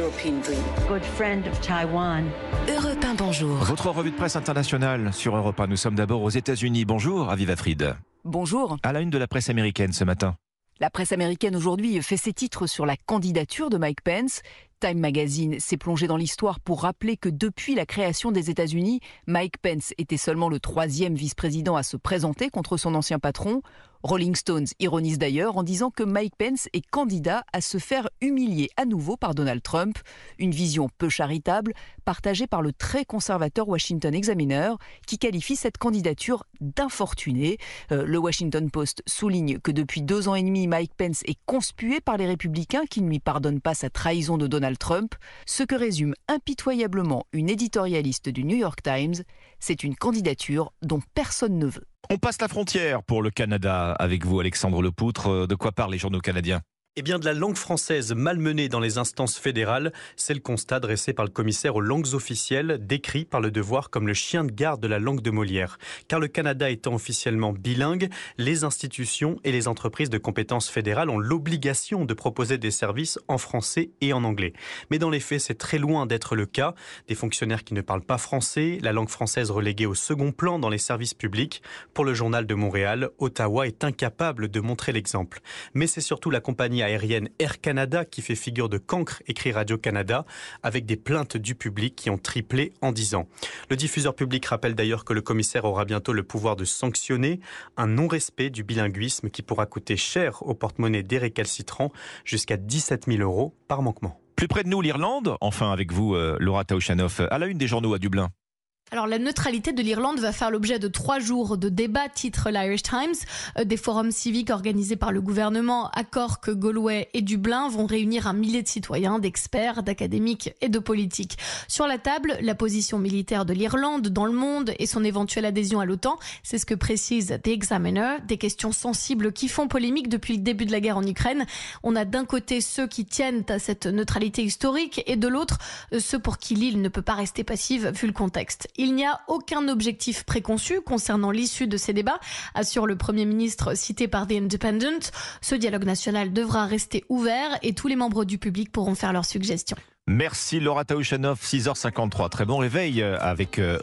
European dream. Good friend of Taiwan. Europe 1, bonjour. Votre revue de presse internationale sur Europe 1. Nous sommes d'abord aux États-Unis. Bonjour, Aviva Fried. Bonjour. À la une de la presse américaine ce matin. La presse américaine aujourd'hui fait ses titres sur la candidature de Mike Pence. Time Magazine s'est plongé dans l'histoire pour rappeler que depuis la création des États-Unis, Mike Pence était seulement le troisième vice-président à se présenter contre son ancien patron. Rolling Stones ironise d'ailleurs en disant que Mike Pence est candidat à se faire humilier à nouveau par Donald Trump, une vision peu charitable partagée par le très conservateur Washington Examiner qui qualifie cette candidature d'infortunée. Euh, le Washington Post souligne que depuis deux ans et demi, Mike Pence est conspué par les républicains qui ne lui pardonnent pas sa trahison de Donald Trump, ce que résume impitoyablement une éditorialiste du New York Times, c'est une candidature dont personne ne veut. On passe la frontière pour le Canada avec vous, Alexandre Lepoutre. De quoi parlent les journaux canadiens? Eh bien, de la langue française malmenée dans les instances fédérales, c'est le constat dressé par le commissaire aux langues officielles, décrit par le devoir comme le chien de garde de la langue de Molière. Car le Canada étant officiellement bilingue, les institutions et les entreprises de compétences fédérales ont l'obligation de proposer des services en français et en anglais. Mais dans les faits, c'est très loin d'être le cas. Des fonctionnaires qui ne parlent pas français, la langue française reléguée au second plan dans les services publics. Pour le journal de Montréal, Ottawa est incapable de montrer l'exemple. Mais c'est surtout la compagnie aérienne Air Canada qui fait figure de cancre, écrit Radio-Canada, avec des plaintes du public qui ont triplé en 10 ans. Le diffuseur public rappelle d'ailleurs que le commissaire aura bientôt le pouvoir de sanctionner un non-respect du bilinguisme qui pourra coûter cher au porte-monnaie des récalcitrants, jusqu'à 17 000 euros par manquement. Plus près de nous, l'Irlande, enfin avec vous, euh, Laura Tauchanoff, à la une des journaux à Dublin. Alors la neutralité de l'Irlande va faire l'objet de trois jours de débats, titre l'Irish Times. Euh, des forums civiques organisés par le gouvernement à Cork, Galway et Dublin vont réunir un millier de citoyens, d'experts, d'académiques et de politiques. Sur la table, la position militaire de l'Irlande dans le monde et son éventuelle adhésion à l'OTAN, c'est ce que précise The Examiner, des questions sensibles qui font polémique depuis le début de la guerre en Ukraine. On a d'un côté ceux qui tiennent à cette neutralité historique et de l'autre euh, ceux pour qui l'île ne peut pas rester passive vu le contexte. Il n'y a aucun objectif préconçu concernant l'issue de ces débats, assure le Premier ministre cité par The Independent. Ce dialogue national devra rester ouvert et tous les membres du public pourront faire leurs suggestions. Merci Laura Taouchanov, 6h53. Très bon réveil euh, avec euh,